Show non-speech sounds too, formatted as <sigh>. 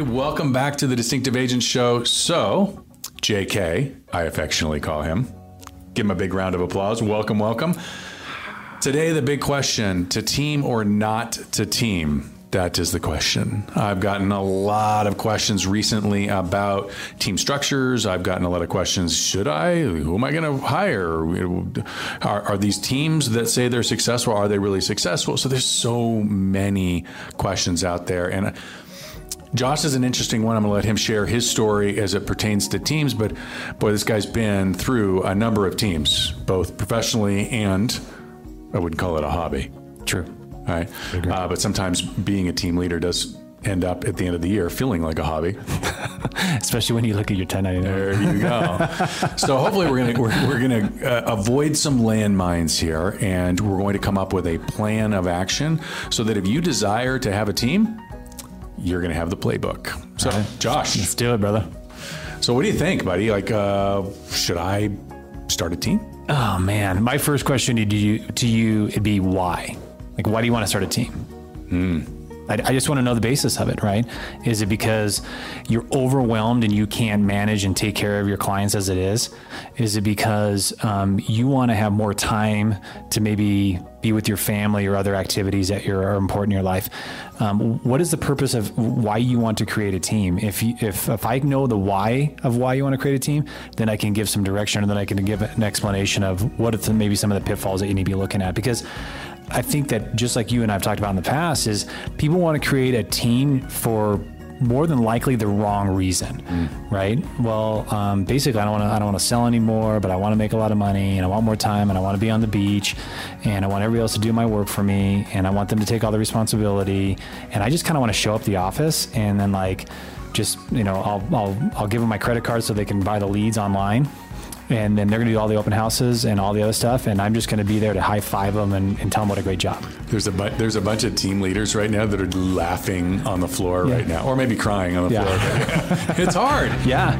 everybody. Welcome back to the Distinctive Agent Show. So, JK, I affectionately call him. Give him a big round of applause. Welcome, welcome. Today, the big question to team or not to team? That is the question. I've gotten a lot of questions recently about team structures. I've gotten a lot of questions. Should I? Who am I going to hire? Are, are, these teams that say they're successful? Are they really successful? So there's so many questions out there. And Josh is an interesting one. I'm going to let him share his story as it pertains to teams. But boy, this guy's been through a number of teams, both professionally and I wouldn't call it a hobby. True right? Uh, but sometimes being a team leader does end up at the end of the year feeling like a hobby. <laughs> Especially when you look at your 1099. There you go. <laughs> so hopefully we're going to we're, we're to uh, avoid some landmines here and we're going to come up with a plan of action so that if you desire to have a team, you're going to have the playbook. So, right. Josh, let's do it, brother. So what do you think, buddy? Like uh, should I start a team? Oh man, my first question to you to you would be why? Like, why do you want to start a team? Hmm. I, I, just want to know the basis of it, right? Is it because you're overwhelmed and you can't manage and take care of your clients as it is? Is it because um, you want to have more time to maybe be with your family or other activities that are important in your life? Um, what is the purpose of why you want to create a team? If you, if if I know the why of why you want to create a team, then I can give some direction and then I can give an explanation of what are maybe some of the pitfalls that you need to be looking at because I think that just like you and I've talked about in the past, is people want to create a team for more than likely the wrong reason, mm. right? Well, um, basically, I don't want to. I don't want to sell anymore, but I want to make a lot of money, and I want more time, and I want to be on the beach, and I want everybody else to do my work for me, and I want them to take all the responsibility, and I just kind of want to show up the office, and then like, just you know, I'll I'll I'll give them my credit card so they can buy the leads online and then they're going to do all the open houses and all the other stuff, and I'm just going to be there to high five them and, and, tell them what a great job. There's a bu- there's a bunch of team leaders right now that are laughing on the floor yeah. right now, or maybe crying on the yeah. floor. <laughs> it's hard. Yeah.